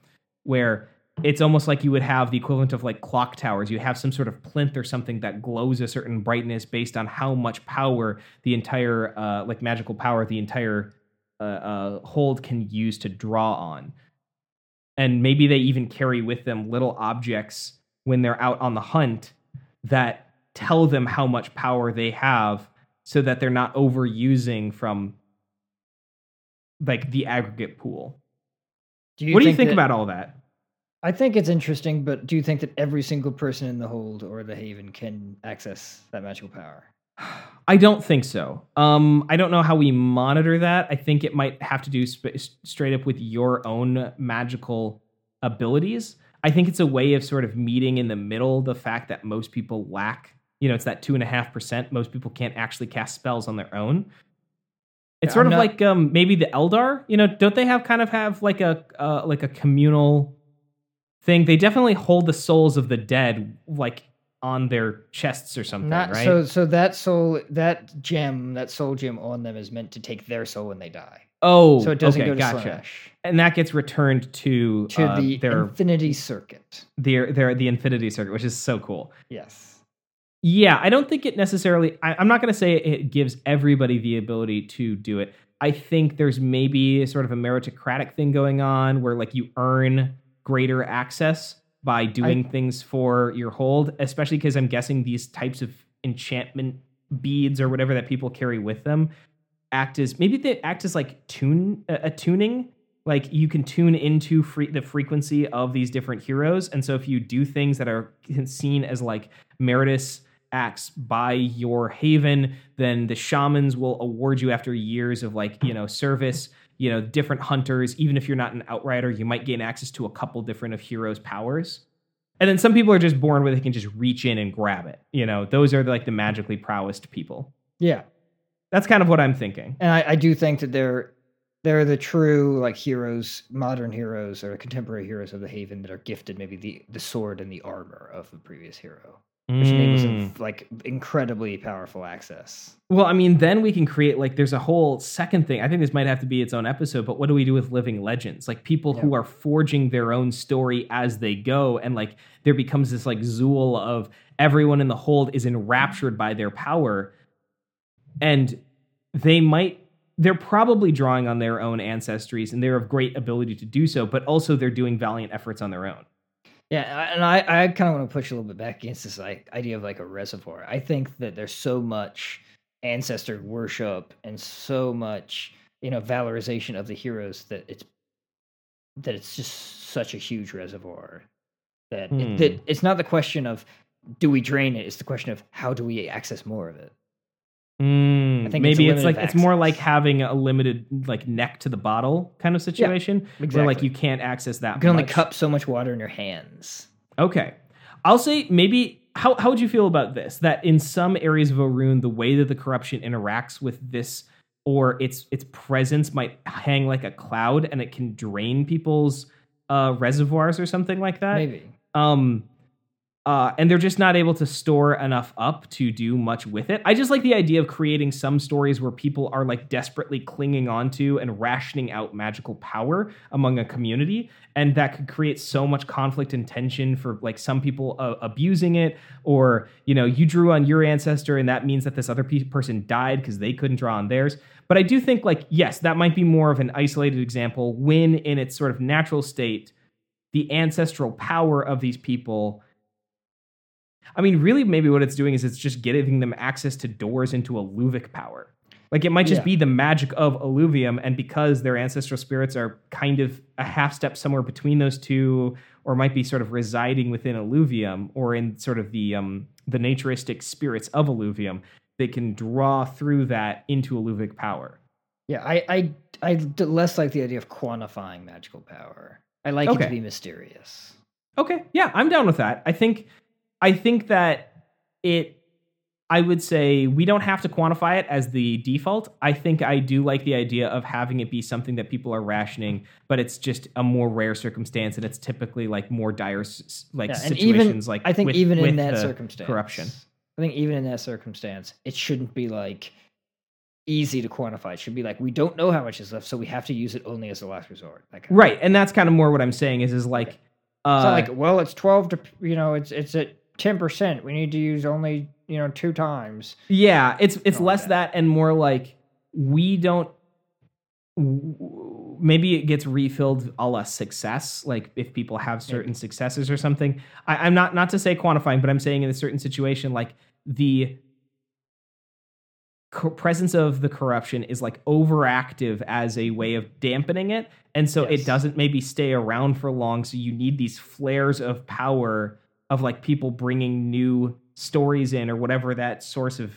where it's almost like you would have the equivalent of like clock towers. You have some sort of plinth or something that glows a certain brightness based on how much power the entire uh like magical power the entire uh, uh hold can use to draw on and maybe they even carry with them little objects when they're out on the hunt that tell them how much power they have so that they're not overusing from like the aggregate pool. Do what do you think that- about all that? I think it's interesting, but do you think that every single person in the hold or the haven can access that magical power? [sighs] [sighs] [sighs] I don't think so. Um, I don't know how we monitor that. I think it might have to do sp- straight up with your own magical abilities. I think it's a way of sort of meeting in the middle the fact that most people lack. You know, it's that two and a half percent. Most people can't actually cast spells on their own. It's Yeah, sort I'm of not- like um, maybe the Eldar. You know, don't they have kind of have like a uh, like a communal thing? They definitely hold the souls of the dead like on their chests or something, Not right? so. So that soul, that gem, that soul gem on them is meant to take their soul when they die. oh, So it doesn't okay, go to gotcha. Slash and that gets returned to to uh, the their infinity circuit. their their the Infinity Circuit, which is so cool. Yes. Yeah, I don't think it necessarily. I, I'm not going to say it gives everybody the ability to do it. I think there's maybe sort of a meritocratic thing going on where like you earn greater access by doing things for your hold, especially because I'm guessing these types of enchantment beads or whatever that people carry with them act as maybe they act as like tune a, a tuning. Like you can tune into free, the frequency of these different heroes. And so if you do things that are [laughs] seen as like meritus acts by your haven then the shamans will award you after years of like you know service you know different hunters even if you're not an outrider you might gain access to a couple different of heroes powers. And then some people are just born where they can just reach in and grab it. You know those are like the magically prowessed people. Yeah, that's kind of what i'm thinking. And I, I do think that they're they're the true like heroes, modern heroes or contemporary heroes of the Haven that are gifted maybe the the sword and the armor of the previous hero, which enables them Mm. like incredibly powerful access. Well, I mean, then we can create like there's a whole second thing. I think this might have to be its own episode, but what do we do with living legends? Like people who are forging their own story as they go, and like there becomes this like zool of everyone in the hold is enraptured by their power, and they might they're probably drawing on their own ancestries and they're of great ability to do so, but also they're doing valiant efforts on their own. Yeah, and I, I kind of want to push a little bit back against this like, idea of like a reservoir. I think that there's so much ancestor worship and so much you know valorization of the heroes that it's that it's just such a huge reservoir that Hmm. it, that it's not the question of do we drain it. It's the question of how do we access more of it. Mm, I think it's maybe a it's, like limited it's more like having a limited like neck to the bottle kind of situation Exactly, where like you can't access that. You can only cup so much water in your hands. Okay. I'll say maybe how how would you feel about this? That in some areas of Orun, the way that the corruption interacts with this or its its presence might hang like a cloud and it can drain people's uh reservoirs or something like that. Maybe. Um uh, and they're just not able to store enough up to do much with it. I just like the idea of creating some stories where people are like desperately clinging onto and rationing out magical power among a community, and that could create so much conflict and tension for like some people uh, abusing it, or you know, you drew on your ancestor, and that means that this other pe- person died because they couldn't draw on theirs. But I do think like yes, that might be more of an isolated example when in its sort of natural state, the ancestral power of these people I mean, really, maybe what it's doing is it's just getting them access to doors into a Luvic power. Like it might just Yeah. be the magic of alluvium, and because their ancestral spirits are kind of a half step somewhere between those two, or might be sort of residing within alluvium, or in sort of the um, the naturistic spirits of alluvium, they can draw through that into alluvic power. Yeah, I, I, I d- less like the idea of quantifying magical power. I like it to be mysterious. Okay, yeah, I'm down with that. I think I think that it I would say we don't have to quantify it as the default. I think I do like the idea of having it be something that people are rationing, but it's just a more rare circumstance and it's typically like more dire like Yeah, situations even like I think with- even in that circumstance, corruption. I think even in that circumstance, it shouldn't be like easy to quantify. It should be like we don't know how much is left, so we have to use it only as a last resort. Right, and that's kind of more what I'm saying is is like uh It's like, well, it's twelve to you know, it's it's at ten percent. We need to use only you know two times. Yeah, it's it's less that. and more like we don't. Maybe it gets refilled a la success, like if people have certain successes or something. I, I'm not not to say quantifying, but I'm saying in a certain situation, like the co- presence of the corruption is like overactive as a way of dampening it, and so Yes. it doesn't maybe stay around for long. So you need these flares of power of like people bringing new stories in or whatever that source of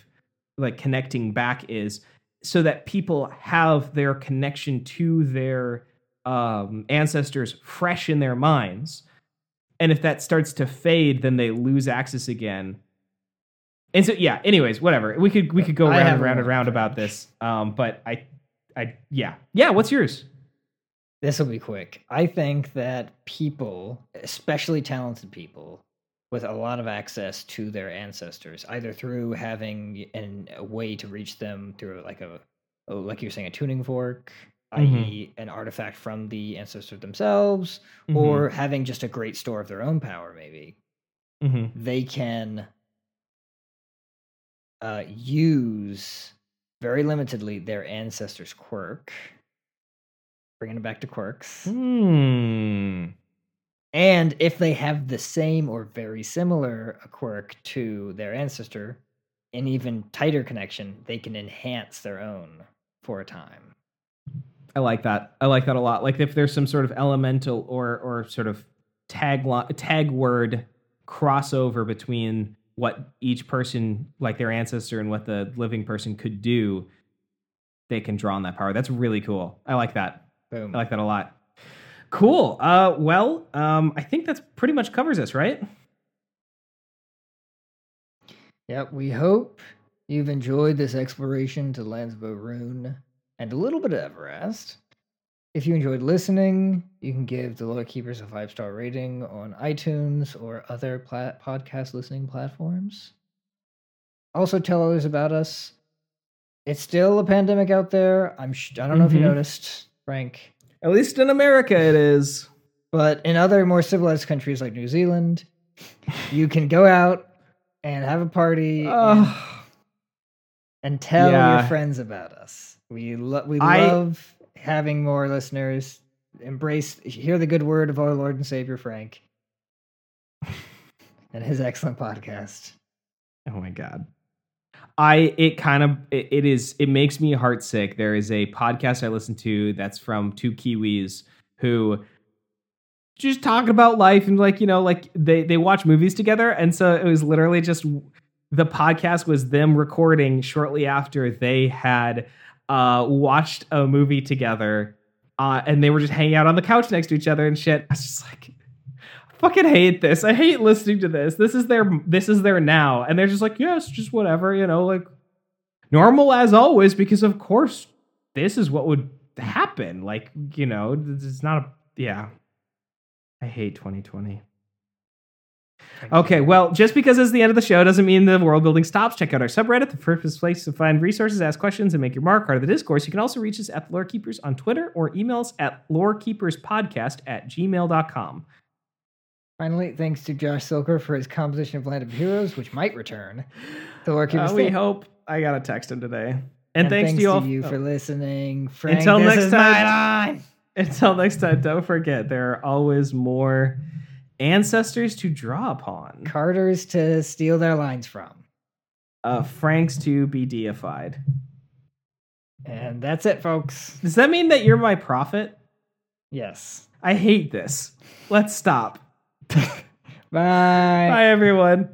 like connecting back is so that people have their connection to their um, ancestors fresh in their minds. And if that starts to fade then they lose access again. And so yeah anyways whatever. We could we could go I round and round and round about this um but i i yeah. Yeah what's yours? This will be quick. I think that people, especially talented people, with a lot of access to their ancestors, either through having an, a way to reach them through like a, oh, like you're saying, a tuning fork, Mhm. i.e., an artifact from the ancestor themselves, Mm-hmm. or having just a great store of their own power, maybe Mhm. they can uh, use very limitedly their ancestors' quirk. Bringing it back to quirks. Hmm. And if they have the same or very similar a quirk to their ancestor, an even tighter connection, they can enhance their own for a time. I like that. I like that a lot. Like if there's some sort of elemental or or sort of tag lo- tag word crossover between what each person, like their ancestor, and what the living person could do, they can draw on that power. That's really cool. I like that. Boom. I like that a lot. Cool. Uh, well, um, I think that's pretty much covers us, right? Yep, we hope you've enjoyed this exploration to lands of Orun and a little bit of Everest. If you enjoyed listening, you can give the Lore Keepers a five star rating on iTunes or other pla- podcast listening platforms. Also, tell others about us. It's still a pandemic out there. I'm. Sh- I don't know if you Mhm. noticed, Frank, At least in America, it is. but in other more civilized countries like New Zealand, you can go out and have a party and and tell Yeah. your friends about us. We lo- we I- love having more listeners. Embrace hear the good word of our Lord and Savior Frank [laughs] and his excellent podcast. Oh my god. I it kind of it, it is it makes me heart sick. There is a podcast I listen to that's from two Kiwis who just talk about life and like you know like they they watch movies together and so it was literally just the podcast was them recording shortly after they had uh watched a movie together uh and they were just hanging out on the couch next to each other and shit. I was just like fucking hate this. I hate listening to this. This is their this is their now. And they're just like, yes, just whatever, you know, like normal as always, because of course this is what would happen. Like, you know, this is not a yeah. I hate 2020. Okay, well, just because it's the end of the show doesn't mean the world building stops. Check out our subreddit, the first place to find resources, ask questions, and make your mark. Part of the discourse. You can also reach us at the Lore Keepers on Twitter or email us at lorekeeperspodcast at gmail.com. Finally, thanks to Josh Silker for his composition of Land of Heroes, which might return. The Keepers Uh, we hope. I gotta text him today. And, thanks, to you all. for oh, listening. Frank, Until next time. until next time, don't forget there are always more ancestors to draw upon. Carters to steal their lines from. Uh, Franks to be deified. And that's it, folks. Does that mean that you're my prophet? Yes. I hate this. Let's stop. [laughs] Bye. Bye, everyone.